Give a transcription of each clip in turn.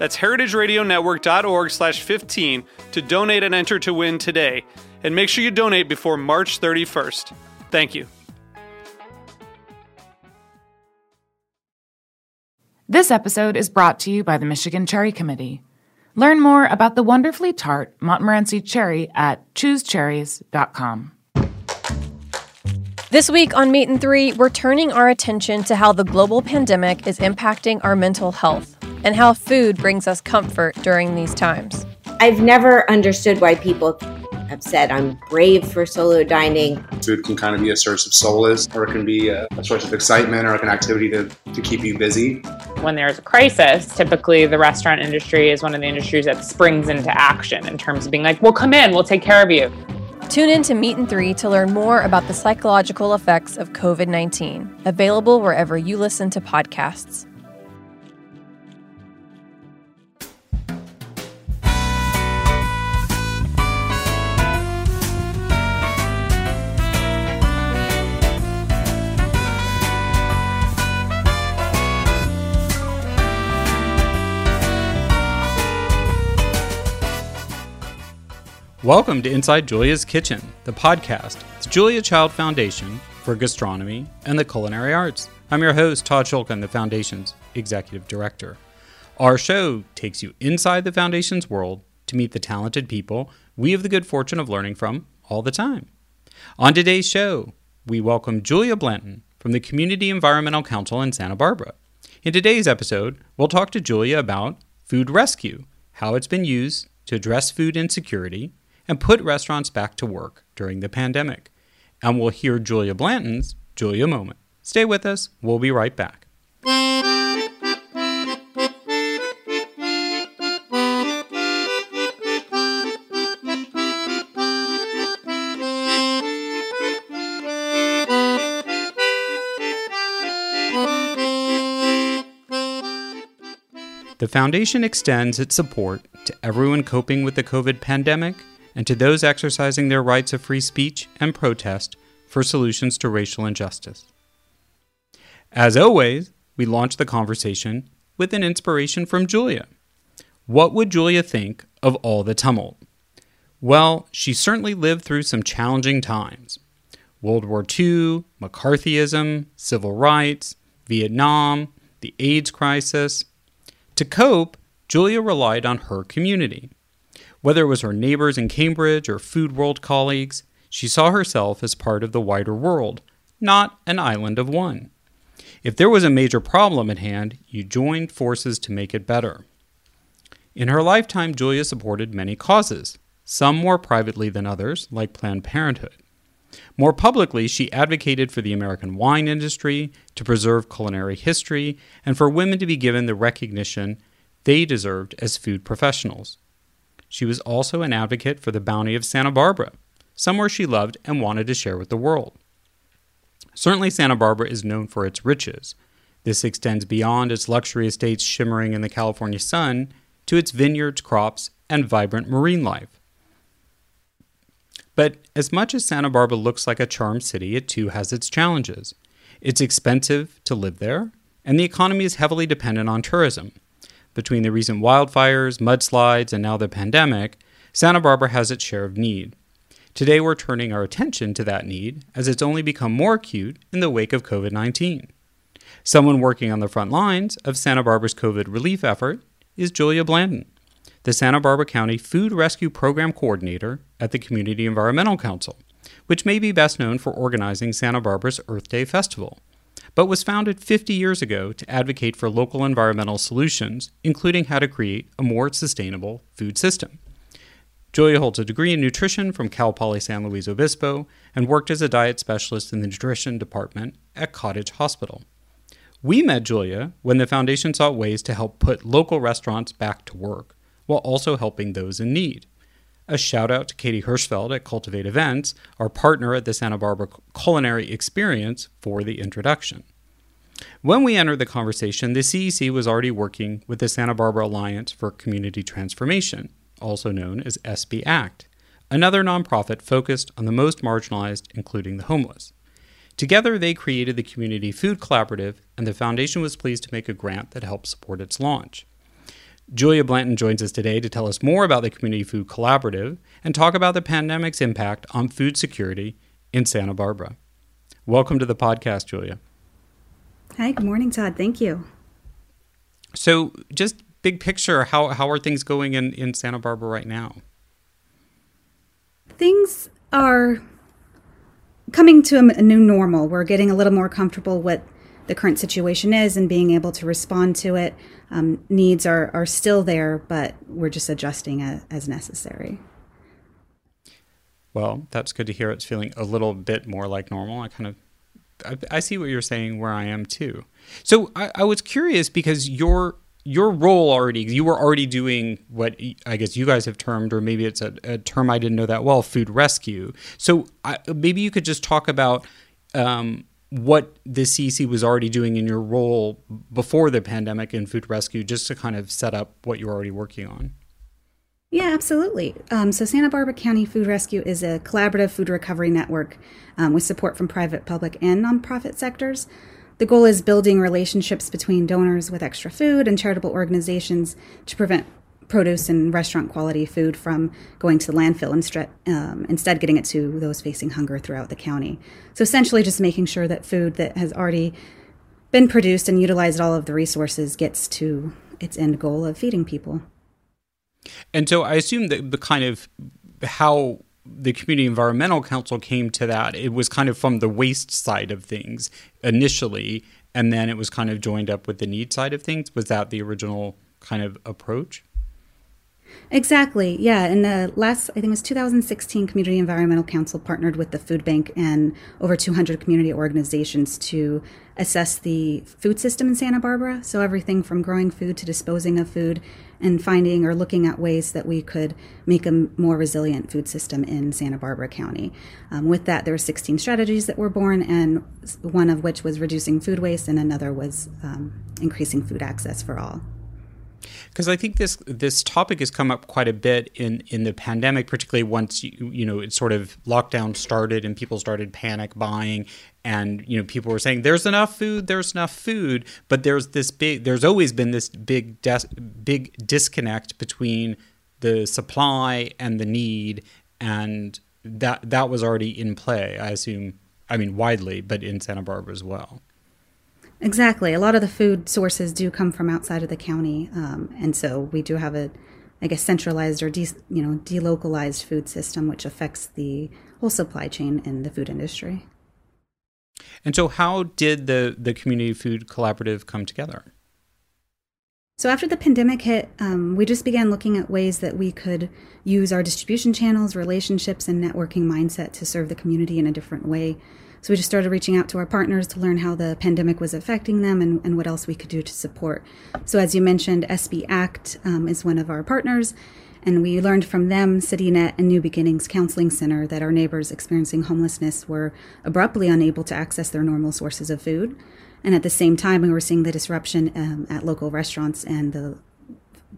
That's heritageradionetwork.org slash 15 to donate and enter to win today. And make sure you donate before March 31st. Thank you. This episode is brought to you by the Michigan Cherry Committee. Learn more about the wonderfully tart Montmorency cherry at choosecherries.com. This week on Meat and Three, we're turning our attention to how the global pandemic is impacting our mental health and how food brings us comfort during these times. I've never understood why people have said I'm brave for solo dining. Food can kind of be a source of solace, or it can be a, a source of excitement or like an activity to, to keep you busy. When there's a crisis, typically the restaurant industry is one of the industries that springs into action in terms of being like, well, come in, we'll take care of you. Tune in to Meat and Three to learn more about the psychological effects of COVID 19, available wherever you listen to podcasts. Welcome to Inside Julia's Kitchen, the podcast, the Julia Child Foundation for Gastronomy and the Culinary Arts. I'm your host, Todd Schulkin, the Foundation's Executive Director. Our show takes you inside the Foundation's world to meet the talented people we have the good fortune of learning from all the time. On today's show, we welcome Julia Blanton from the Community Environmental Council in Santa Barbara. In today's episode, we'll talk to Julia about food rescue, how it's been used to address food insecurity, and put restaurants back to work during the pandemic. And we'll hear Julia Blanton's Julia Moment. Stay with us, we'll be right back. The Foundation extends its support to everyone coping with the COVID pandemic and to those exercising their rights of free speech and protest for solutions to racial injustice. As always, we launch the conversation with an inspiration from Julia. What would Julia think of all the tumult? Well, she certainly lived through some challenging times World War II, McCarthyism, civil rights, Vietnam, the AIDS crisis. To cope, Julia relied on her community. Whether it was her neighbors in Cambridge or Food World colleagues, she saw herself as part of the wider world, not an island of one. If there was a major problem at hand, you joined forces to make it better. In her lifetime, Julia supported many causes, some more privately than others, like Planned Parenthood. More publicly, she advocated for the American wine industry, to preserve culinary history, and for women to be given the recognition they deserved as food professionals. She was also an advocate for the bounty of Santa Barbara, somewhere she loved and wanted to share with the world. Certainly, Santa Barbara is known for its riches. This extends beyond its luxury estates shimmering in the California sun to its vineyards, crops, and vibrant marine life. But as much as Santa Barbara looks like a charmed city, it too has its challenges. It's expensive to live there, and the economy is heavily dependent on tourism. Between the recent wildfires, mudslides, and now the pandemic, Santa Barbara has its share of need. Today, we're turning our attention to that need as it's only become more acute in the wake of COVID 19. Someone working on the front lines of Santa Barbara's COVID relief effort is Julia Blanton, the Santa Barbara County Food Rescue Program Coordinator at the Community Environmental Council. which may be best known for organizing Santa Barbara's Earth Day Festival, but was founded 50 years ago to advocate for local environmental solutions, including how to create a more sustainable food system. Julia holds a degree in nutrition from Cal Poly San Luis Obispo and worked as a diet specialist in the nutrition department at Cottage Hospital. We met Julia when the foundation sought ways to help put local restaurants back to work while also helping those in need. A shout out to Katie Hershfelt at Cultivate Events, our partner at the Santa Barbara Culinary Experience, for the introduction. When we entered the conversation, the CEC was already working with the Santa Barbara Alliance for Community Transformation, also known as SB ACT, another nonprofit focused on the most marginalized, including the homeless. Together, they created the Community Food Collaborative, and the foundation was pleased to make a grant that helped support its launch. Julia Blanton joins us today to tell us more about the Community Food Collaborative and talk about the pandemic's impact on food security in Santa Barbara. Welcome to the podcast, Julia. Hi, good morning, Todd. Thank you. So, just big picture, how, how are things going in, in Santa Barbara right now? Things are coming to a, new normal. We're getting a little more comfortable what the current situation is and being able to respond to it. Um, needs are, are still there, but we're just adjusting a, as necessary. Well, that's good to hear. It's feeling a little bit more like normal. I kind of I, I see what you're saying where I am too. So I, I was curious because your your role already you were already doing what I guess you guys have termed, or maybe it's a, a term I didn't know that well, food rescue. So I, maybe you could just talk about um, what the CEC was already doing in your role before the pandemic in food rescue, just to kind of set up what you're already working on. Yeah, absolutely. Um, so, Santa Barbara County Food Rescue is a collaborative food recovery network um, with support from private, public, and nonprofit sectors. The goal is building relationships between donors with extra food and charitable organizations to prevent produce and restaurant quality food from going to the landfill instead, um, instead getting it to those facing hunger throughout the county. So, essentially, just making sure that food that has already been produced and utilized all of the resources gets to its end goal of feeding people. And so I assume that the kind of how the Community Environmental Council came to that, it was kind of from the waste side of things initially, and then it was kind of joined up with the need side of things. Was that the original kind of approach? Exactly. Yeah. In the last, I think it was 2016, Community Environmental Council partnered with the Food Bank and over 200 community organizations to assess the food system in Santa Barbara. So everything from growing food to disposing of food and finding or looking at ways that we could make a more resilient food system in Santa Barbara County. Um, with that, there were 16 strategies that were born, and one of which was reducing food waste, and another was um, increasing food access for all because I think this this topic has come up quite a bit in in the pandemic, particularly once you you know it sort of lockdown started and people started panic buying, and you know people were saying there's enough food, there's enough food, but there's this big there's always been this big des- big disconnect between the supply and the need, and that that was already in play, I assume. I mean widely, but in Santa Barbara as well. Exactly. A lot of the food sources do come from outside of the county, um, and so we do have a, I guess, centralized or de- you know delocalized food system, which affects the whole supply chain in the food industry. And so, how did the the community food collaborative come together? So after the pandemic hit, um, we just began looking at ways that we could use our distribution channels, relationships, and networking mindset to serve the community in a different way. So we just started reaching out to our partners to learn how the pandemic was affecting them and, and what else we could do to support. So as you mentioned, SB ACT um, is one of our partners. And we learned from them, CityNet and New Beginnings Counseling Center, that our neighbors experiencing homelessness were abruptly unable to access their normal sources of food. And at the same time, we were seeing the disruption um, at local restaurants and the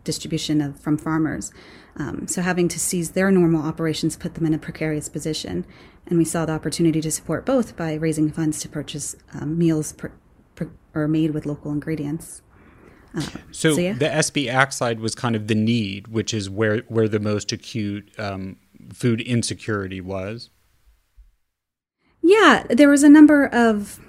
distribution of from farmers. Um, so having to seize their normal operations put them in a precarious position. And we saw the opportunity to support both by raising funds to purchase um, meals per, per, or made with local ingredients. Uh, so, so yeah. the SB ACT side was kind of the need, which is where where the most acute um, food insecurity was. Yeah, there was a number of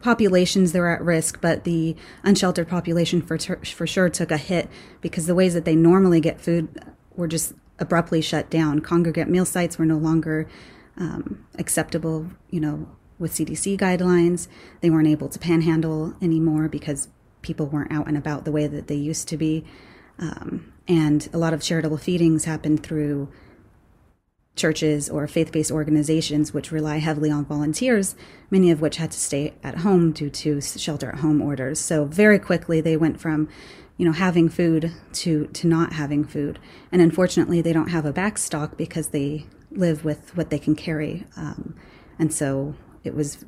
populations that were at risk, but the unsheltered population for ter- for sure took a hit because the ways that they normally get food were just abruptly shut down. Congregate meal sites were no longer um, acceptable, you know, with CDC guidelines. They weren't able to panhandle anymore because people weren't out and about the way that they used to be. Um, and a lot of charitable feedings happened through churches or faith based organizations, which rely heavily on volunteers, many of which had to stay at home due to shelter at home orders. So, very quickly, they went from you know having food to to not having food and unfortunately they don't have a backstock because they live with what they can carry um, and so it was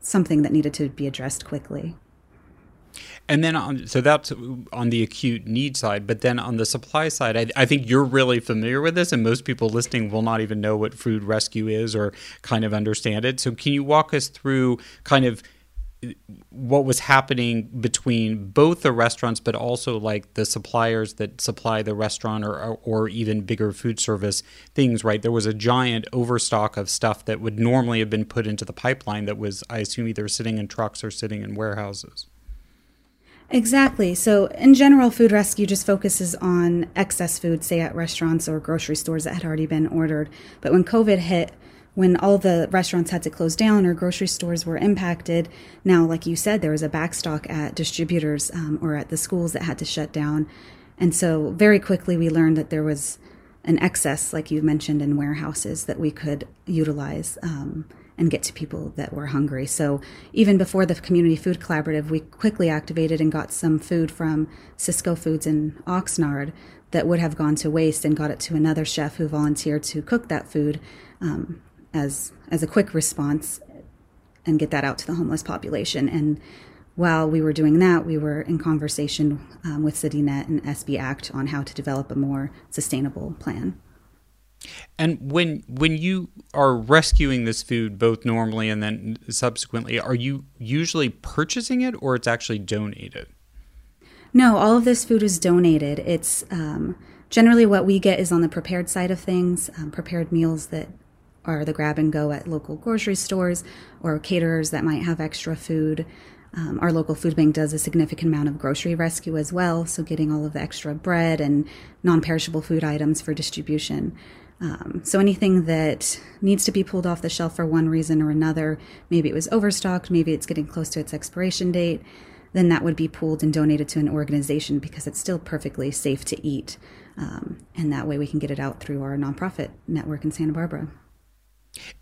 something that needed to be addressed quickly and then on, so that's on the acute need side. But then on the supply side, I, I, think you're really familiar with this, and most people listening will not even know what food rescue is or kind of understand it. So can you walk us through kind of what was happening between both the restaurants, but also like the suppliers that supply the restaurant or, or, or even bigger food service things, right? There was a giant overstock of stuff that would normally have been put into the pipeline that was, I assume, either sitting in trucks or sitting in warehouses. Exactly. So, in general, food rescue just focuses on excess food, say at restaurants or grocery stores that had already been ordered. But when COVID hit, when all the restaurants had to close down or grocery stores were impacted, now, like you said, there was a backstock at distributors um, or at the schools that had to shut down. And so, very quickly, we learned that there was an excess, like you mentioned, in warehouses that we could utilize. Um, and get to people that were hungry. So even before the Community Food Collaborative, we quickly activated and got some food from Sysco Foods in Oxnard that would have gone to waste and got it to another chef who volunteered to cook that food um, as as a quick response and get that out to the homeless population. And while we were doing that, we were in conversation um, with CityNet and SB Act on how to develop a more sustainable plan. And when when you are rescuing this food, both normally and then subsequently, are you usually purchasing it or it's actually donated? No, all of this food is donated. It's um, generally what we get is on the prepared side of things, um, prepared meals that are the grab and go at local grocery stores or caterers that might have extra food. Um, our local food bank does a significant amount of grocery rescue as well, so getting all of the extra bread and non perishable food items for distribution. Um, so anything that needs to be pulled off the shelf for one reason or another, maybe it was overstocked, maybe it's getting close to its expiration date, then that would be pulled and donated to an organization because it's still perfectly safe to eat. Um, and that way we can get it out through our nonprofit network in Santa Barbara.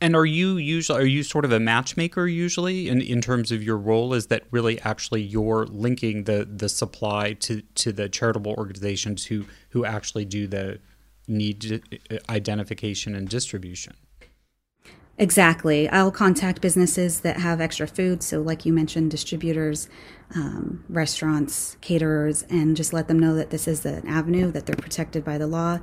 And are you usually are you sort of a matchmaker usually in, in terms of your role? Is that really actually you're linking the the supply to, to the charitable organizations who who actually do the need identification and distribution. Exactly. I'll contact businesses that have extra food. So, like you mentioned, distributors, um, restaurants, caterers, and just let them know that this is an avenue, that they're protected by the law,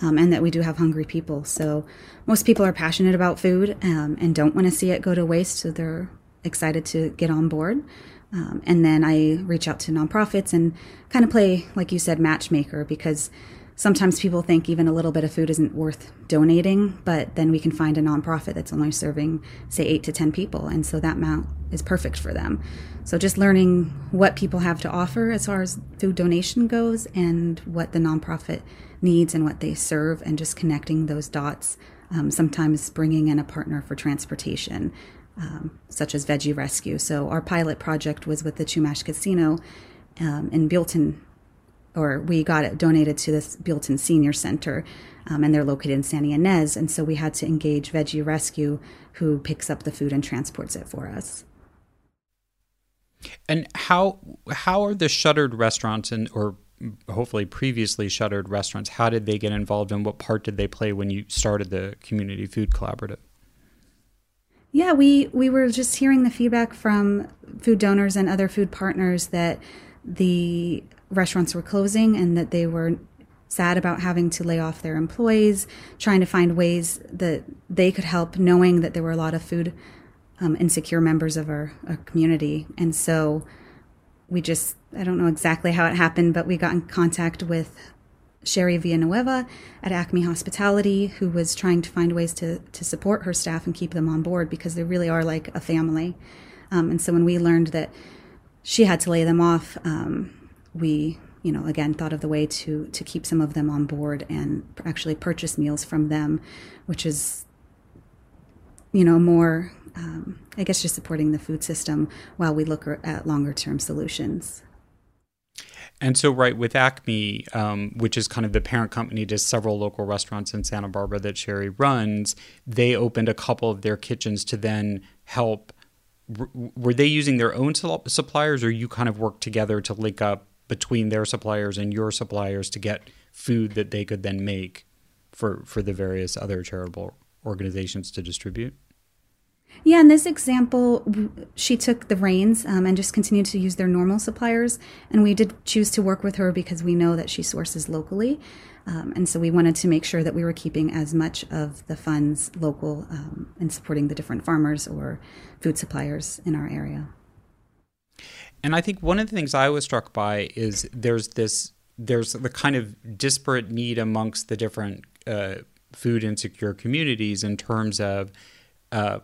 um, and that we do have hungry people. So, most people are passionate about food um, and don't want to see it go to waste. So, they're excited to get on board. Um, and then I reach out to nonprofits and kind of play, like you said, matchmaker because sometimes people think even a little bit of food isn't worth donating, but then we can find a nonprofit that's only serving, say, eight to 10 people. And so that amount is perfect for them. So just learning what people have to offer as far as food donation goes and what the nonprofit needs and what they serve, and just connecting those dots. Um, sometimes bringing in a partner for transportation, um, such as Veggie Rescue. So our pilot project was with the Chumash Casino um, in Buellton, or we got it donated to this Buellton Senior Center, um, and they're located in Santa Ynez. And so we had to engage Veggie Rescue, who picks up the food and transports it for us. And how how are the shuttered restaurants and or hopefully previously shuttered restaurants? How did they get involved, and what part did they play when you started the community food collaborative? Yeah, we we were just hearing the feedback from food donors and other food partners that the restaurants were closing and that they were sad about having to lay off their employees, trying to find ways that they could help, knowing that there were a lot of food um, insecure members of our, our, community. And so we just, I don't know exactly how it happened, but we got in contact with Sherry Villanueva at Acme Hospitality, who was trying to find ways to, to support her staff and keep them on board because they really are like a family. Um, and so when we learned that she had to lay them off, um, we you know again thought of the way to to keep some of them on board and actually purchase meals from them which is you know, more, um, I guess, just supporting the food system while we look at longer term solutions. And so, right with Acme, um, which is kind of the parent company to several local restaurants in Santa Barbara that Sherry runs, they opened a couple of their kitchens to then help. Were they using their own suppliers, or you kind of worked together to link up between their suppliers and your suppliers to get food that they could then make for for the various other charitable organizations to distribute? Yeah, in this example, she took the reins um, and just continued to use their normal suppliers. And we did choose to work with her because we know that she sources locally. Um, and so we wanted to make sure that we were keeping as much of the funds local um, and supporting the different farmers or food suppliers in our area. And I think one of the things I was struck by is there's this there's the kind of disparate need amongst the different uh, food insecure communities in terms of uh,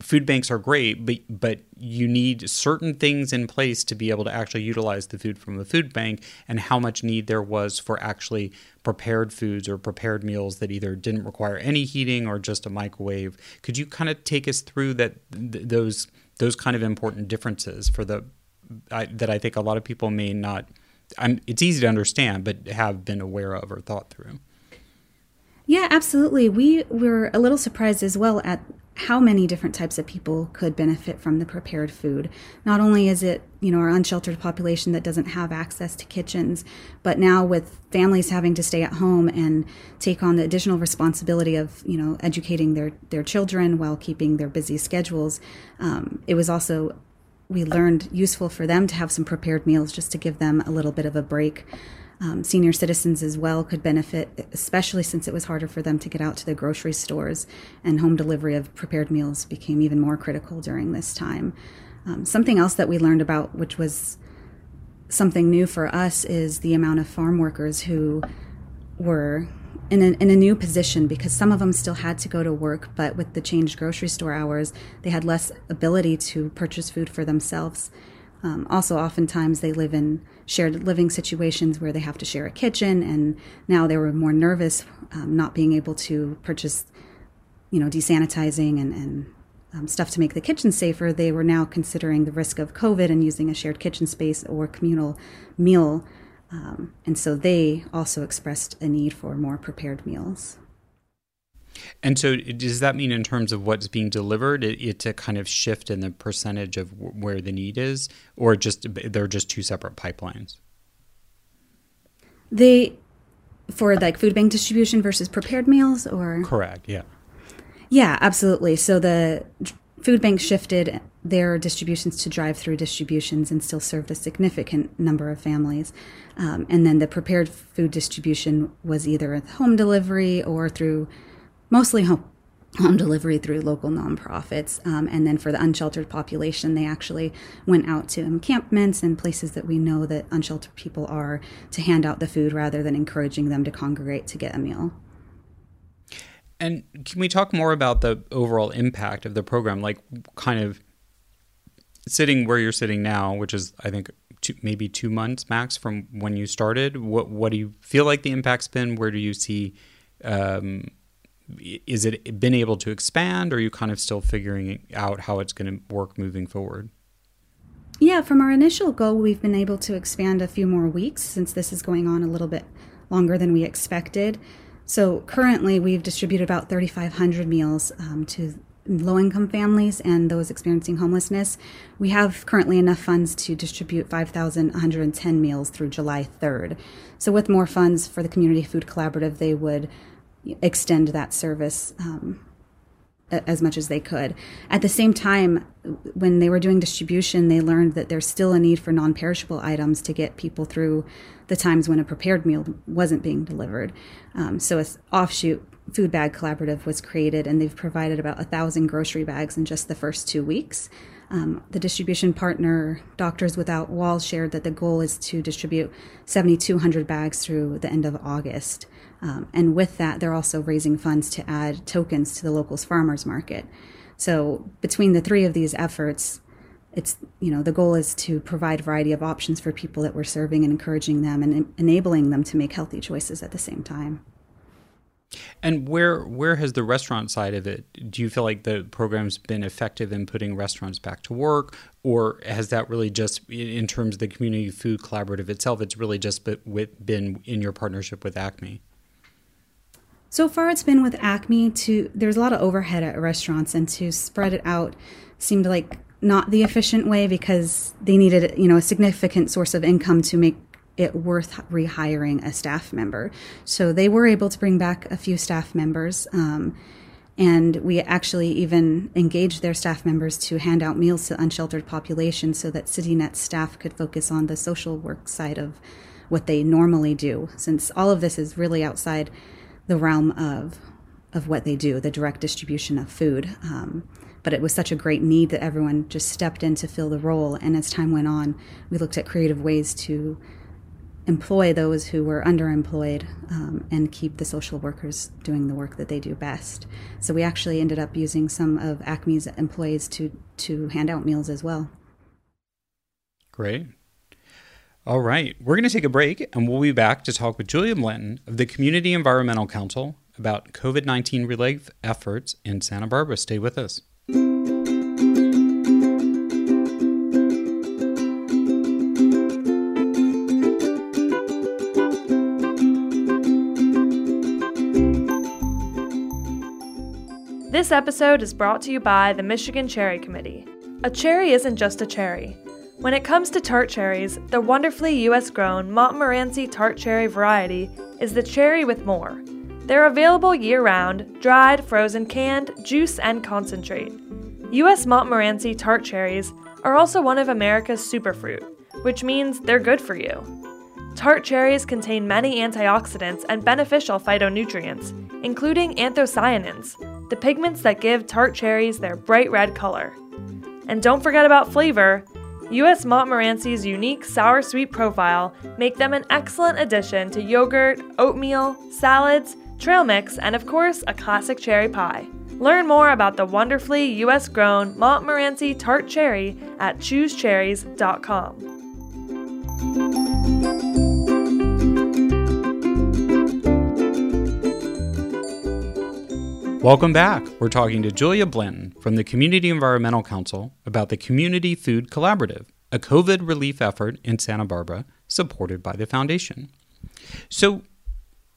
food banks are great, but but you need certain things in place to be able to actually utilize the food from the food bank, and how much need there was for actually prepared foods or prepared meals that either didn't require any heating or just a microwave. Could you kind of take us through that th- those those kind of important differences for the I, that I think a lot of people may not. I'm, it's easy to understand, but have been aware of or thought through. Yeah, absolutely. We were a little surprised as well at how many different types of people could benefit from the prepared food. Not only is it, you know, our unsheltered population that doesn't have access to kitchens, but now with families having to stay at home and take on the additional responsibility of, you know, educating their, their children while keeping their busy schedules, um, it was also, we learned useful for them to have some prepared meals just to give them a little bit of a break um, senior citizens as well could benefit, especially since it was harder for them to get out to the grocery stores, and home delivery of prepared meals became even more critical during this time. Um, something else that we learned about, which was something new for us, is the amount of farm workers who were in a, in a new position because some of them still had to go to work, but with the changed grocery store hours, they had less ability to purchase food for themselves. Um, also, oftentimes they live in shared living situations where they have to share a kitchen, and now they were more nervous um, not being able to purchase, you know, desanitizing and, and um, stuff to make the kitchen safer. They were now considering the risk of COVID and using a shared kitchen space or communal meal. Um, and so they also expressed a need for more prepared meals. And so, does that mean in terms of what's being delivered, it, it's a kind of shift in the percentage of w- where the need is, or just they're just two separate pipelines? They, for like food bank distribution versus prepared meals, or correct, yeah, yeah, absolutely. So the food bank shifted their distributions to drive-through distributions and still served a significant number of families. Um, and then the prepared food distribution was either home delivery or through mostly home, home delivery through local nonprofits. Um, and then for the unsheltered population, they actually went out to encampments and places that we know that unsheltered people are to hand out the food rather than encouraging them to congregate to get a meal. And can we talk more about the overall impact of the program? Like, kind of sitting where you're sitting now, which is, I think, two, maybe two months max from when you started. What what do you feel like the impact's been? Where do you see um, is it been able to expand or are you kind of still figuring out how it's going to work moving forward yeah from our initial goal we've been able to expand a few more weeks since this is going on a little bit longer than we expected so currently we've distributed about 3500 meals um, to low income families and those experiencing homelessness. We have currently enough funds to distribute 5,110 meals through July 3rd. So, with more funds for the Community Food Collaborative, they would extend that service um, as much as they could. At the same time, when they were doing distribution, they learned that there's still a need for non perishable items to get people through the times when a prepared meal wasn't being delivered. Um, so, an offshoot food bag collaborative was created, and they've provided about a thousand grocery bags in just the first two weeks. Um, the distribution partner, Doctors Without Walls, shared that the goal is to distribute 7,200 bags through the end of August. Um, and with that, they're also raising funds to add tokens to the locals farmers market. So between the three of these efforts, it's you know the goal is to provide a variety of options for people that we're serving and encouraging them and enabling them to make healthy choices at the same time. And where where has the restaurant side of it? Do you feel like the program's been effective in putting restaurants back to work, or has that really just, in terms of the community food collaborative itself, it's really just been in your partnership with Acme? So far, it's been with Acme. To there's a lot of overhead at restaurants, and to spread it out seemed like not the efficient way because they needed you know a significant source of income to make it worth rehiring a staff member. So they were able to bring back a few staff members. Um, and we actually even engaged their staff members to hand out meals to unsheltered populations so that CityNet staff could focus on the social work side of what they normally do, since all of this is really outside the realm of of what they do, the direct distribution of food. Um, but it was such a great need that everyone just stepped in to fill the role. And as time went on, we looked at creative ways to employ those who were underemployed um, and keep the social workers doing the work that they do best. So we actually ended up using some of Acme's employees to to hand out meals as well. Great. All right, we're going to take a break and we'll be back to talk with Julia Blanton of the Community Environmental Council about COVID 19 relief efforts in Santa Barbara. Stay with us. This episode is brought to you by the Michigan Cherry Committee. A cherry isn't just a cherry. When it comes to tart cherries, the wonderfully US grown Montmorency tart cherry variety is the cherry with more. They're available year round, dried, frozen, canned, juice, and concentrate. US Montmorency tart cherries are also one of America's superfruit, which means they're good for you. Tart cherries contain many antioxidants and beneficial phytonutrients, including anthocyanins, the pigments that give tart cherries their bright red color. And don't forget about flavor. U.S. Montmorency's unique sour sweet profile make them an excellent addition to yogurt, oatmeal, salads, trail mix, and of course, a classic cherry pie. Learn more about the wonderfully U.S. grown Montmorency tart cherry at choosecherries.com. Welcome back. We're talking to Julia Blanton from the Community Environmental Council about the Community Food Collaborative, a COVID relief effort in Santa Barbara supported by the foundation. So,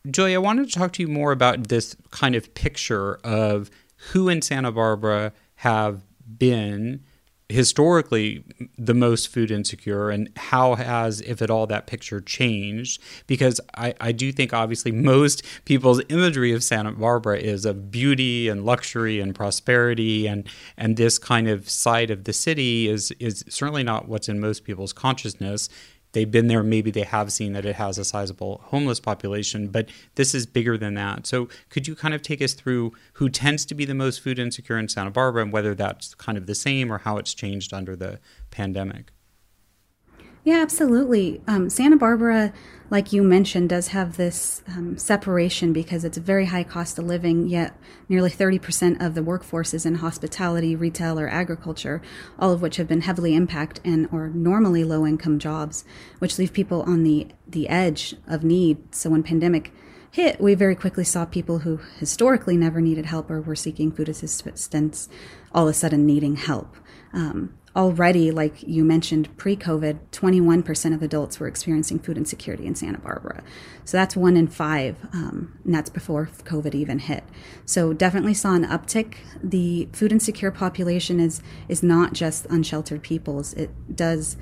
Julia, I wanted to talk to you more about this kind of picture of who in Santa Barbara have been historically the most food insecure and how has if at all that picture changed? Because I, I do think obviously most people's imagery of santa barbara is of beauty and luxury and prosperity and and this kind of side of the city is is certainly not what's in most people's consciousness they've been there, maybe they have seen that it has a sizable homeless population, but this is bigger than that. So, could you kind of take us through who tends to be the most food insecure in Santa Barbara and whether that's kind of the same or how it's changed under the pandemic? Yeah, absolutely. Um, Santa Barbara, like you mentioned, does have this um, separation because it's a very high cost of living, yet nearly 30% of the workforce is in hospitality, retail, or agriculture, all of which have been heavily impacted and or normally low income jobs, which leave people on the, the edge of need. So when pandemic hit, we very quickly saw people who historically never needed help or were seeking food assistance all of a sudden needing help. Um, already, like you mentioned, pre COVID, 21% of adults were experiencing food insecurity in Santa Barbara. So that's one in five, um, and that's before COVID even hit. So definitely saw an uptick. The food insecure population is, is not just unsheltered peoples, it does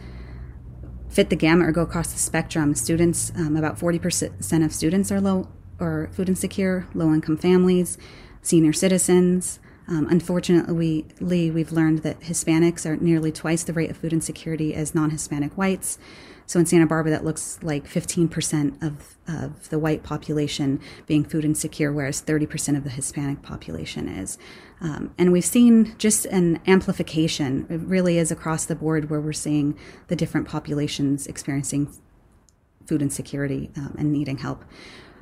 fit the gamut or go across the spectrum. Students, um, about 40% of students are low or food insecure, low income families, senior citizens. Um, unfortunately, we've learned that Hispanics are nearly twice the rate of food insecurity as non Hispanic whites. So in Santa Barbara, that looks like 15% of, of the white population being food insecure, whereas 30% of the Hispanic population is. Um, and we've seen just an amplification. It really is across the board where we're seeing the different populations experiencing food insecurity um, and needing help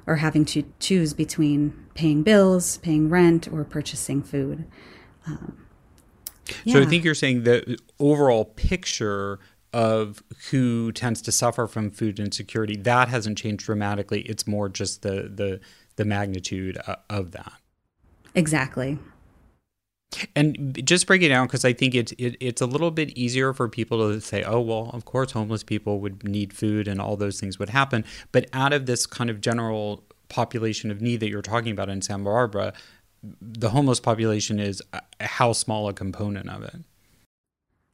or having to choose between paying bills, paying rent, or purchasing food. Um, yeah. So I think you're saying the overall picture of who tends to suffer from food insecurity that hasn't changed dramatically. It's more just the the the magnitude uh, of that. Exactly. And just break it down because I think it's it, it's a little bit easier for people to say, oh well, of course, homeless people would need food and all those things would happen. But out of this kind of general population of need that you're talking about in Santa Barbara, the homeless population is how small a component of it?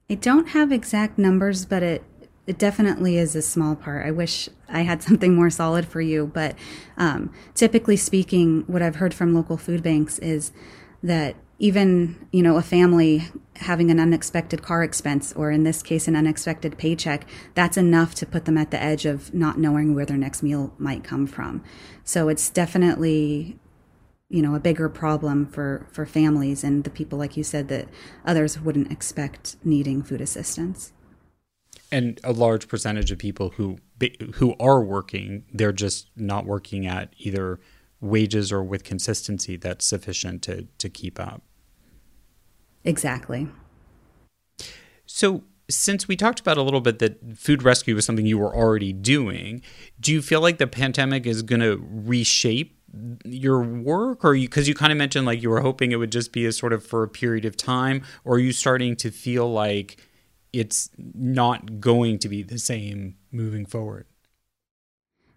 I don't have exact numbers, but it it definitely is a small part. I wish I had something more solid for you, but um, typically speaking, what I've heard from local food banks is that even you know a family having an unexpected car expense or in this case an unexpected paycheck that's enough to put them at the edge of not knowing where their next meal might come from. So it's definitely you know a bigger problem for for families and the people like you said that others wouldn't expect needing food assistance. And a large percentage of people who who are working they're just not working at either wages or with consistency that's sufficient to to keep up. Exactly. So since we talked about a little bit that food rescue was something you were already doing, do you feel like the pandemic is going to reshape your work or you because you kind of mentioned like you were hoping it would just be a sort of for a period of time or are you starting to feel like it's not going to be the same moving forward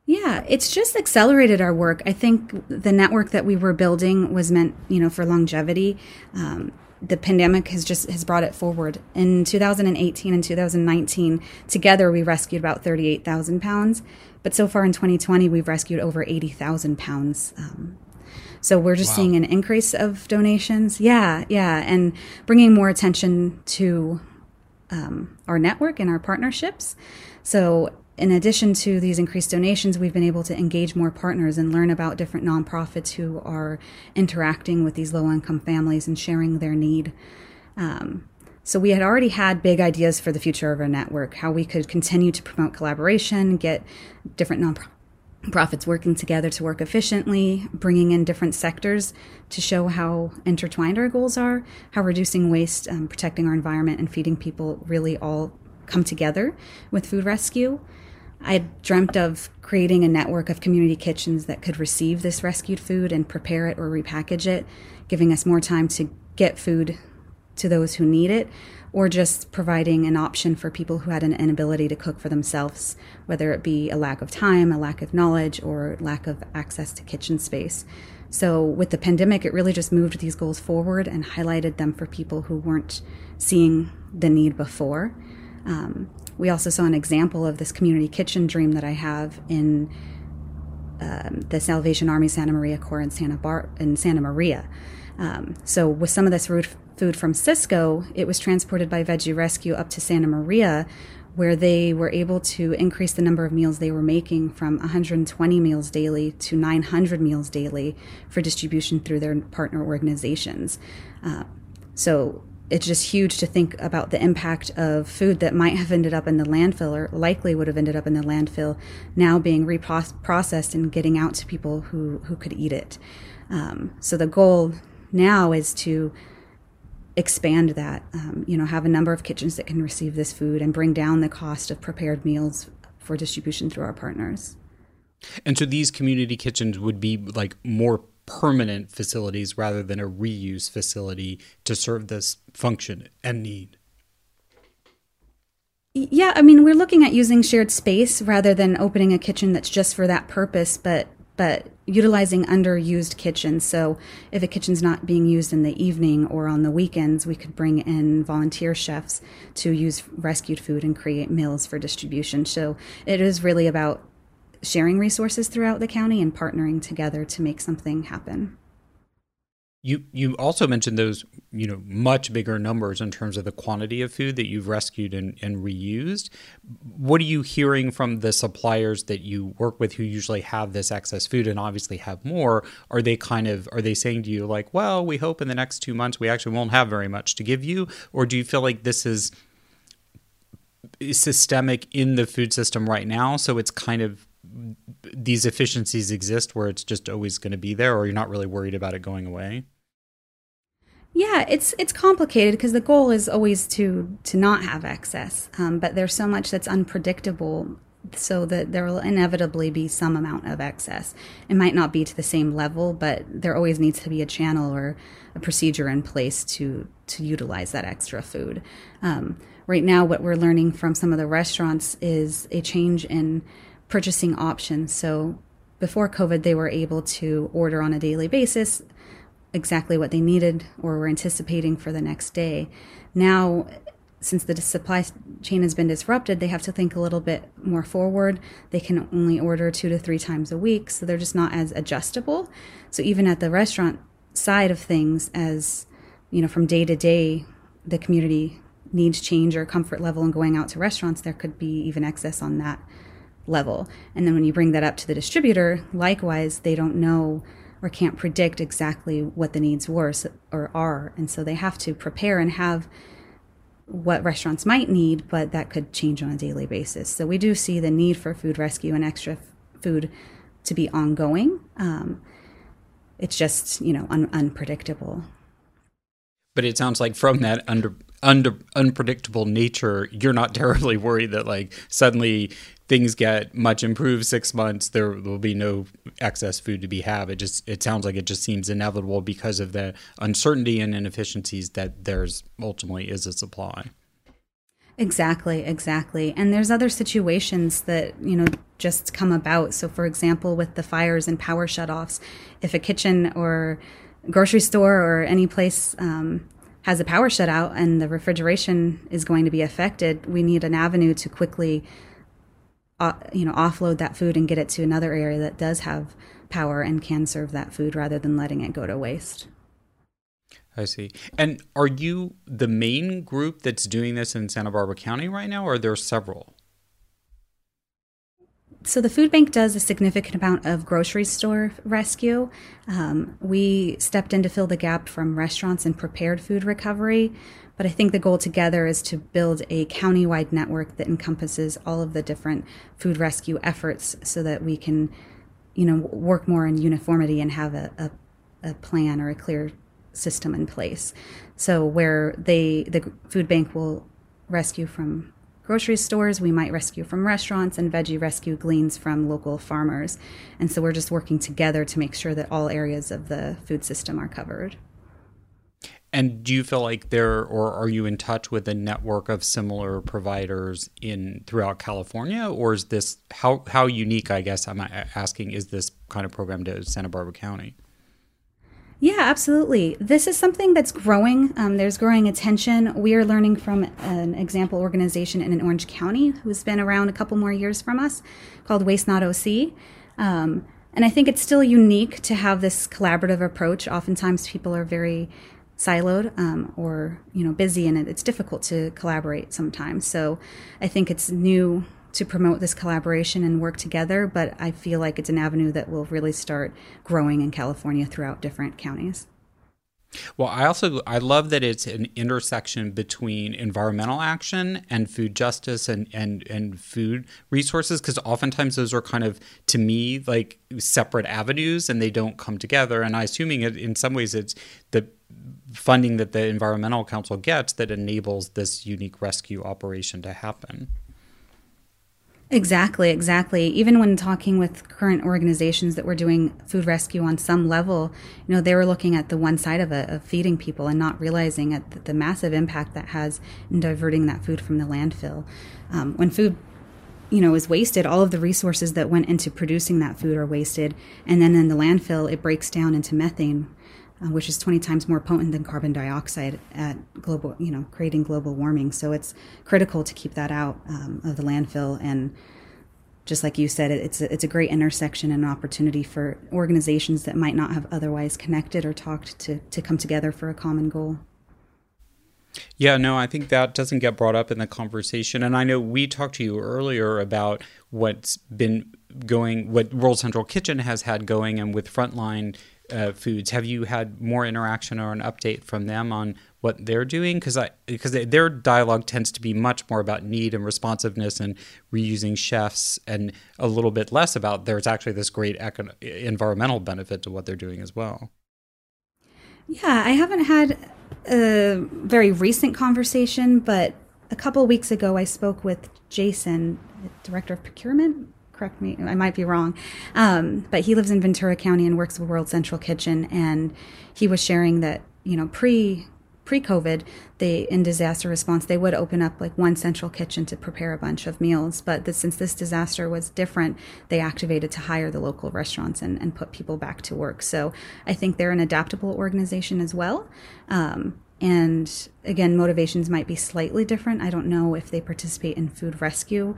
yeah, it's just accelerated our work. I think the network that we were building was meant, you know, for longevity. Um, the pandemic has just has brought it forward. In 2018 and 2019, together we rescued about 38,000 pounds, but so far in 2020 we've rescued over 80,000 pounds. Um, so we're just wow. seeing an increase of donations. Yeah, yeah, and bringing more attention to um, our network and our partnerships. So in addition to these increased donations, we've been able to engage more partners and learn about different nonprofits who are interacting with these low income families and sharing their need. Um, so we had already had big ideas for the future of our network, how we could continue to promote collaboration, get different nonprofits working together to work efficiently, bringing in different sectors to show how intertwined our goals are, how reducing waste, um, protecting our environment, and feeding people really all come together with food rescue. I dreamt of creating a network of community kitchens that could receive this rescued food and prepare it or repackage it, giving us more time to get food to those who need it, or just providing an option for people who had an inability to cook for themselves, whether it be a lack of time, a lack of knowledge, or lack of access to kitchen space. So, with the pandemic, it really just moved these goals forward and highlighted them for people who weren't seeing the need before. Um, we also saw an example of this community kitchen dream that I have in um, the Salvation Army Santa Maria Corps in Santa Bar in Santa Maria. Um, so with some of this food from Sysco, it was transported by Veggie Rescue up to Santa Maria, where they were able to increase the number of meals they were making from 120 meals daily to 900 meals daily for distribution through their partner organizations. Uh, so it's just huge to think about the impact of food that might have ended up in the landfill or likely would have ended up in the landfill now being reprocessed and getting out to people who, who could eat it. Um, so the goal now is to expand that, um, you know, have a number of kitchens that can receive this food and bring down the cost of prepared meals for distribution through our partners. And so these community kitchens would be like more permanent facilities rather than a reuse facility to serve this function and need. Yeah, I mean, we're looking at using shared space rather than opening a kitchen that's just for that purpose, but but utilizing underused kitchens. So if a kitchen's not being used in the evening or on the weekends, we could bring in volunteer chefs to use rescued food and create meals for distribution. So it is really about sharing resources throughout the county and partnering together to make something happen. You you also mentioned those you know much bigger numbers in terms of the quantity of food that you've rescued and, and reused. What are you hearing from the suppliers that you work with who usually have this excess food and obviously have more? Are they kind of are they saying to you like, well, we hope in the next two months we actually won't have very much to give you, or do you feel like this is systemic in the food system right now, so it's kind of these efficiencies exist where it's just always going to be there or you're not really worried about it going away yeah it's it's complicated because the goal is always to to not have excess um, but there's so much that's unpredictable so that there will inevitably be some amount of excess. It might not be to the same level, but there always needs to be a channel or a procedure in place to to utilize that extra food. Um, right now, what we're learning from some of the restaurants is a change in purchasing options. So before COVID, they were able to order on a daily basis exactly what they needed or were anticipating for the next day. Now, since the supply chain has been disrupted, they have to think a little bit more forward. They can only order two to three times a week, so they're just not as adjustable. So even at the restaurant side of things, as you know, from day to day, the community needs change or comfort level in going out to restaurants, there could be even excess on that level. And then when you bring that up to the distributor, likewise, they don't know or can't predict exactly what the needs were or are. And so they have to prepare and have what restaurants might need, but that could change on a daily basis. So we do see the need for food rescue and extra f- food to be ongoing. Um, it's just, you know, un- unpredictable. But it sounds like from that under under unpredictable nature, you're not terribly worried that like suddenly things get much improved six months, there will be no excess food to be had. It just it sounds like it just seems inevitable because of the uncertainty and inefficiencies that there's ultimately is a supply. Exactly, exactly. And there's other situations that, you know, just come about. So for example, with the fires and power shutoffs, if a kitchen or grocery store or any place um, has a power shutout and the refrigeration is going to be affected, we need an avenue to quickly uh, you know offload that food and get it to another area that does have power and can serve that food rather than letting it go to waste. I see. And are you the main group that's doing this in Santa Barbara County right now, or are there several? So the food bank does a significant amount of grocery store rescue. Um, we stepped in to fill the gap from restaurants and prepared food recovery. But I think the goal together is to build a countywide network that encompasses all of the different food rescue efforts so that we can, you know, work more in uniformity and have a, a, a plan or a clear system in place. So where they the food bank will rescue from grocery stores, we might rescue from restaurants, and Veggie Rescue gleans from local farmers. And so we're just working together to make sure that all areas of the food system are covered. And do you feel like there, or are you in touch with a network of similar providers in throughout California, or is this how how unique? I guess I'm asking is this kind of program to Santa Barbara County? Yeah, absolutely. This is something that's growing. Um, there's growing attention. We are learning from an example organization in Orange County who's been around a couple more years from us called Waste Not OC. Um, and I think it's still unique to have this collaborative approach. Oftentimes, people are very siloed um, or you know busy and it's difficult to collaborate sometimes so i think it's new to promote this collaboration and work together but i feel like it's an avenue that will really start growing in california throughout different counties well, I also I love that it's an intersection between environmental action and food justice and and and food resources because oftentimes those are kind of to me like separate avenues and they don't come together. And I assuming it in some ways it's the funding that the environmental council gets that enables this unique rescue operation to happen. Exactly, exactly. Even when talking with current organizations that were doing food rescue on some level, you know, they were looking at the one side of it, of feeding people and not realizing at the massive impact that has in diverting that food from the landfill. Um, when food, you know, is wasted, all of the resources that went into producing that food are wasted. And then in the landfill, it breaks down into methane, uh, which is 20 times more potent than carbon dioxide at global, you know, creating global warming. So it's critical to keep that out um, of the landfill. And just like you said, it's a, it's a great intersection and an opportunity for organizations that might not have otherwise connected or talked to to come together for a common goal. Yeah, no, I think that doesn't get brought up in the conversation. And I know we talked to you earlier about what's been going, what World Central Kitchen has had going, and with Frontline uh, Foods. Have you had more interaction or an update from them on what they're doing? Because I because their dialogue tends to be much more about need and responsiveness and reusing chefs, and a little bit less about there's actually this great environmental benefit to what they're doing as well. Yeah, I haven't had a very recent conversation, but a couple weeks ago I spoke with Jason director of procurement. Correct me, I might be wrong. Um, but he lives in Ventura County and works with World Central Kitchen. And he was sharing that, you know, pre pre-COVID, they in disaster response they would open up like one central kitchen to prepare a bunch of meals. But the, since this disaster was different, they activated to hire the local restaurants and, and put people back to work. So I think they're an adaptable organization as well. Um, and again, motivations might be slightly different. I don't know if they participate in food rescue,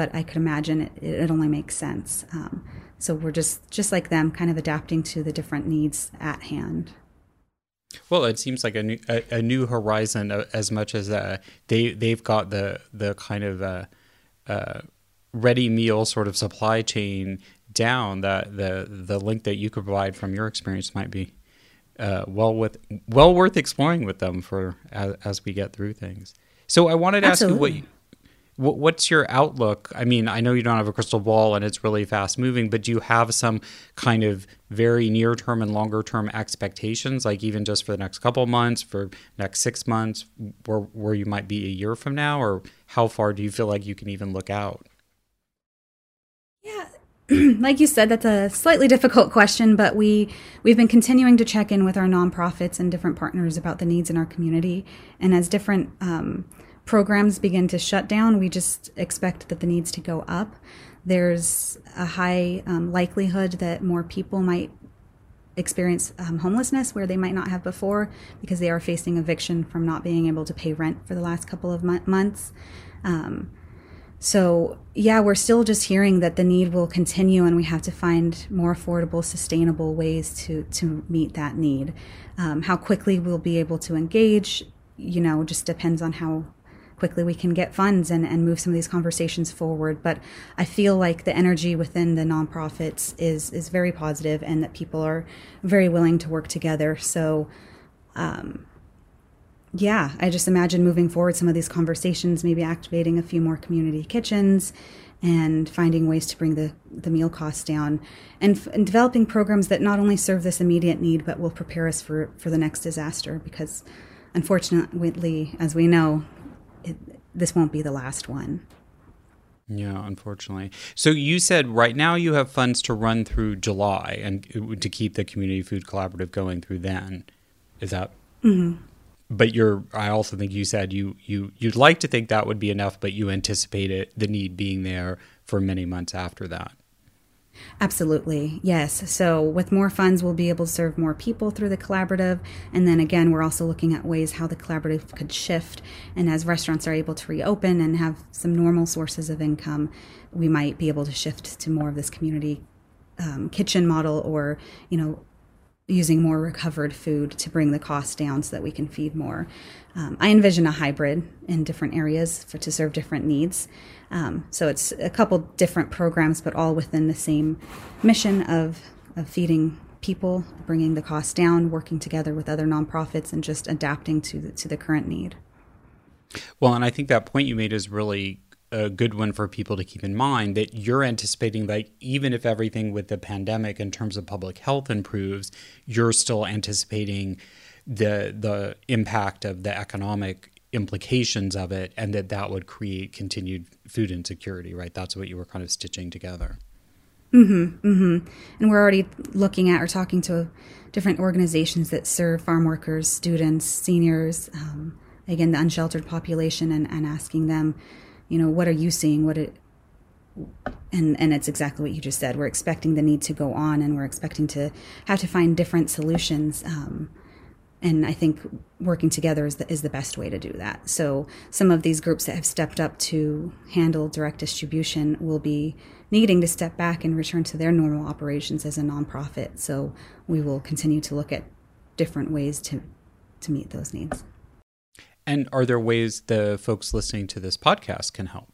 but I could imagine it, it only makes sense. Um, so we're just just like them, kind of adapting to the different needs at hand. Well, it seems like a new a, a new horizon uh, as much as uh, they they've got the the kind of uh, uh, ready meal sort of supply chain down. That the the link that you could provide from your experience might be uh, well with well worth exploring with them for as, as we get through things. So I wanted to Absolutely. ask you what what's your outlook? I mean, I know you don't have a crystal ball and it's really fast moving, but do you have some kind of very near term and longer term expectations, like even just for the next couple months, for next six months, where where you might be a year from now, or how far do you feel like you can even look out? Yeah, like you said, that's a slightly difficult question, but we we've been continuing to check in with our nonprofits and different partners about the needs in our community, and as different um, programs begin to shut down, we just expect that the needs to go up. There's a high um, likelihood that more people might experience um, homelessness where they might not have before because they are facing eviction from not being able to pay rent for the last couple of mo- months. Um, so, yeah, we're still just hearing that the need will continue and we have to find more affordable, sustainable ways to, to meet that need. Um, how quickly we'll be able to engage, you know, just depends on how quickly we can get funds and, and move some of these conversations forward. But I feel like the energy within the nonprofits is is very positive and that people are very willing to work together. So um, yeah, I just imagine moving forward some of these conversations, maybe activating a few more community kitchens and finding ways to bring the, the meal costs down and, and, developing programs that not only serve this immediate need but will prepare us for, for the next disaster because unfortunately as we know it, this won't be the last one. Yeah, unfortunately. So you said right now you have funds to run through July and to keep the community food collaborative going through then. Is that? Mm-hmm. But you're. I also think you said you you you'd like to think that would be enough, but you anticipate it the need being there for many months after that. Absolutely, yes. So, with more funds, we'll be able to serve more people through the collaborative. And then again, we're also looking at ways how the collaborative could shift. And as restaurants are able to reopen and have some normal sources of income, we might be able to shift to more of this community um, kitchen model or, you know, using more recovered food to bring the cost down so that we can feed more. Um, I envision a hybrid in different areas for to serve different needs. Um, so it's a couple different programs, but all within the same mission of, of feeding people, bringing the cost down, working together with other nonprofits, and just adapting to the, to the current need. Well, and I think that point you made is really a good one for people to keep in mind that you're anticipating that even if everything with the pandemic in terms of public health improves, you're still anticipating the the impact of the economic implications of it and that that would create continued food insecurity right? That's what you were kind of stitching together. Mhm mhm and we're already looking at or talking to different organizations that serve farm workers students seniors um, again the unsheltered population and, and asking them you know what are you seeing what it and and it's exactly what you just said we're expecting the need to go on and we're expecting to have to find different solutions um, and I think working together is the, is the best way to do that. So some of these groups that have stepped up to handle direct distribution will be needing to step back and return to their normal operations as a nonprofit. So we will continue to look at different ways to to meet those needs. And are there ways the folks listening to this podcast can help?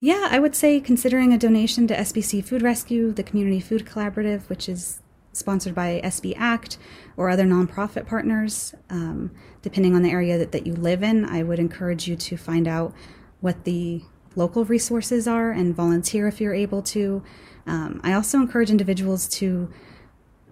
Yeah, I would say considering a donation to SBC Food Rescue, the Community Food Collaborative, which is sponsored by SB Act or other nonprofit partners. Um, depending on the area that, that you live in, I would encourage you to find out what the local resources are and volunteer if you're able to. Um, I also encourage individuals to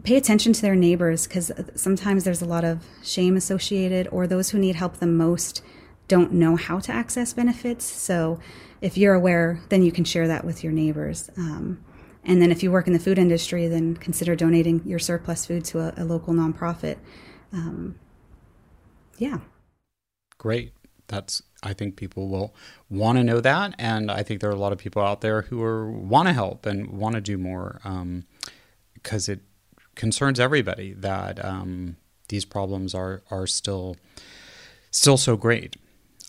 pay attention to their neighbors because sometimes there's a lot of shame associated, or those who need help the most don't know how to access benefits. So if you're aware, then you can share that with your neighbors. Um, and then if you work in the food industry, then consider donating your surplus food to a, a local nonprofit. Um, yeah. Great. That's I think people will want to know that, and I think there are a lot of people out there who are want to help and want to do more because um, it concerns everybody that um, these problems are are still still so great.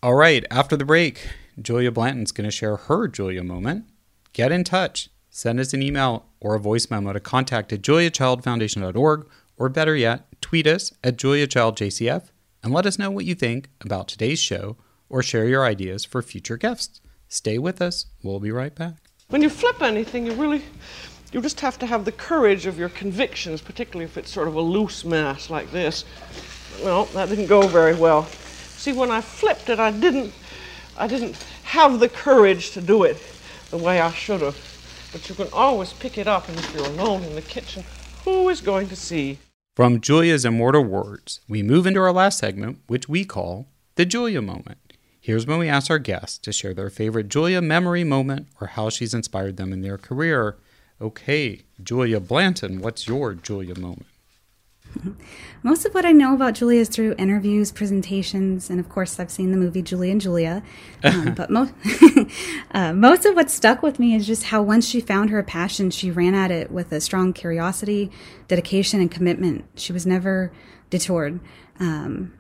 All right, after the break, Julia Blanton's going to share her Julia moment. Get in touch. Send us an email or a voice memo to contact at juliachildfoundation.org, or better yet, tweet us at juliachildjcf and let us know what you think about today's show or share your ideas for future guests. Stay with us. We'll be right back. When you flip anything, you really you just have to have the courage of your convictions, particularly if it's sort of a loose mass like this. Well, that didn't go very well. See, when I flipped it, I didn't I didn't have the courage to do it the way I should have. But you can always pick it up, and if you're alone in the kitchen, who is going to see? From Julia's immortal words, we move into our last segment, which we call the Julia moment. Here's when we ask our guests to share their favorite Julia memory moment or how she's inspired them in their career. Okay, Julia Blanton, what's your Julia moment? Most of what I know about Julia is through interviews, presentations, and of course, I've seen the movie Julie and Julia. Um, but most, uh, most of what stuck with me is just how once she found her passion, she ran at it with a strong curiosity, dedication, and commitment. She was never detoured. Um,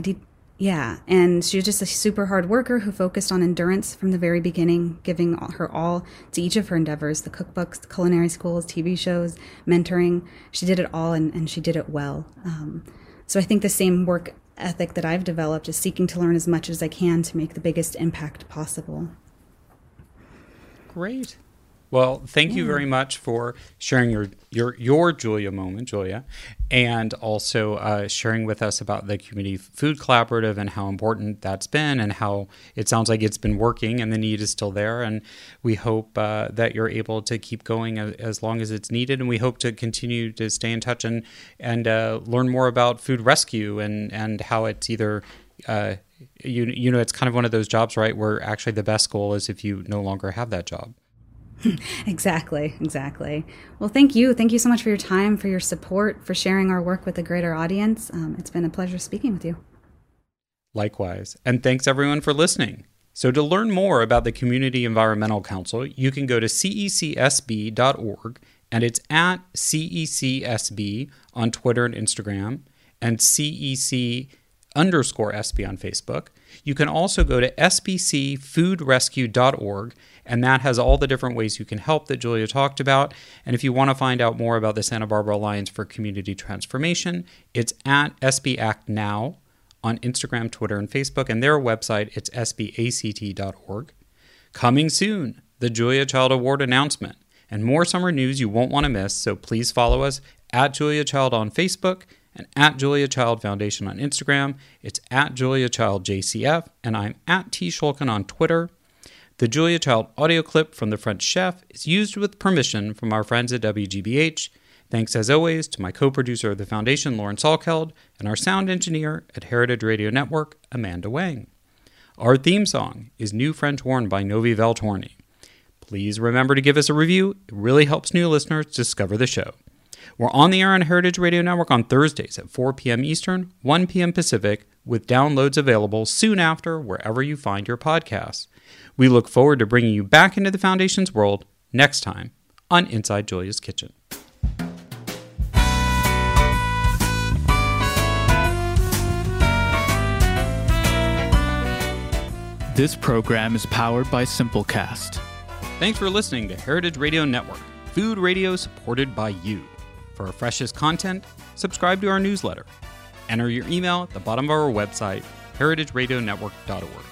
de- yeah, and she was just a super hard worker who focused on endurance from the very beginning, giving her all to each of her endeavors the cookbooks, the culinary schools, TV shows, mentoring. She did it all and, and she did it well. Um, so I think the same work ethic that I've developed is seeking to learn as much as I can to make the biggest impact possible. Great. Well, thank you very much for sharing your your your Julia moment, Julia, and also uh, sharing with us about the community food collaborative and how important that's been, and how it sounds like it's been working, and the need is still there, and we hope uh, that you're able to keep going as, as, long as it's needed, and we hope to continue to stay in touch and and uh, learn more about food rescue and and how it's either. Uh, you you know it's kind of one of those jobs right where actually the best goal is if you no longer have that job exactly, exactly. Well, thank you. Thank you so much for your time, for your support, for sharing our work with a greater audience. Um, it's been a pleasure speaking with you. Likewise. And thanks everyone for listening. So, to learn more about the Community Environmental Council, you can go to cecsb.org, and it's at cecsb on Twitter and Instagram, and cec underscore SB on Facebook. You can also go to sbcfoodrescue.org and that has all the different ways you can help that Julia talked about. And if you want to find out more about the Santa Barbara Alliance for Community Transformation, it's at SB Act Now on Instagram, Twitter, and Facebook. And their website, it's sbact.org. Coming soon, the Julia Child Award announcement and more summer news you won't want to miss. So please follow us at Julia Child on Facebook and at Julia Child Foundation on Instagram. It's at Julia Child JCF, and I'm at T Schulkin on Twitter. The Julia Child audio clip from The French Chef is used with permission from our friends at WGBH. Thanks as always to my co producer of the Foundation, Lauren Salkeld, and our sound engineer at Heritage Radio Network, Amanda Wang. Our theme song is New French Horn by Novi Valtorni. Please remember to give us a review, it really helps new listeners discover the show. We're on the air on Heritage Radio Network on Thursdays at 4 p.m. Eastern, 1 p.m. Pacific, with downloads available soon after wherever you find your podcasts. We look forward to bringing you back into the Foundation's world next time on Inside Julia's Kitchen. This program is powered by Simplecast. Thanks for listening to Heritage Radio Network, food radio supported by you. For our freshest content, subscribe to our newsletter. Enter your email at the bottom of our website, heritageradionetwork.org.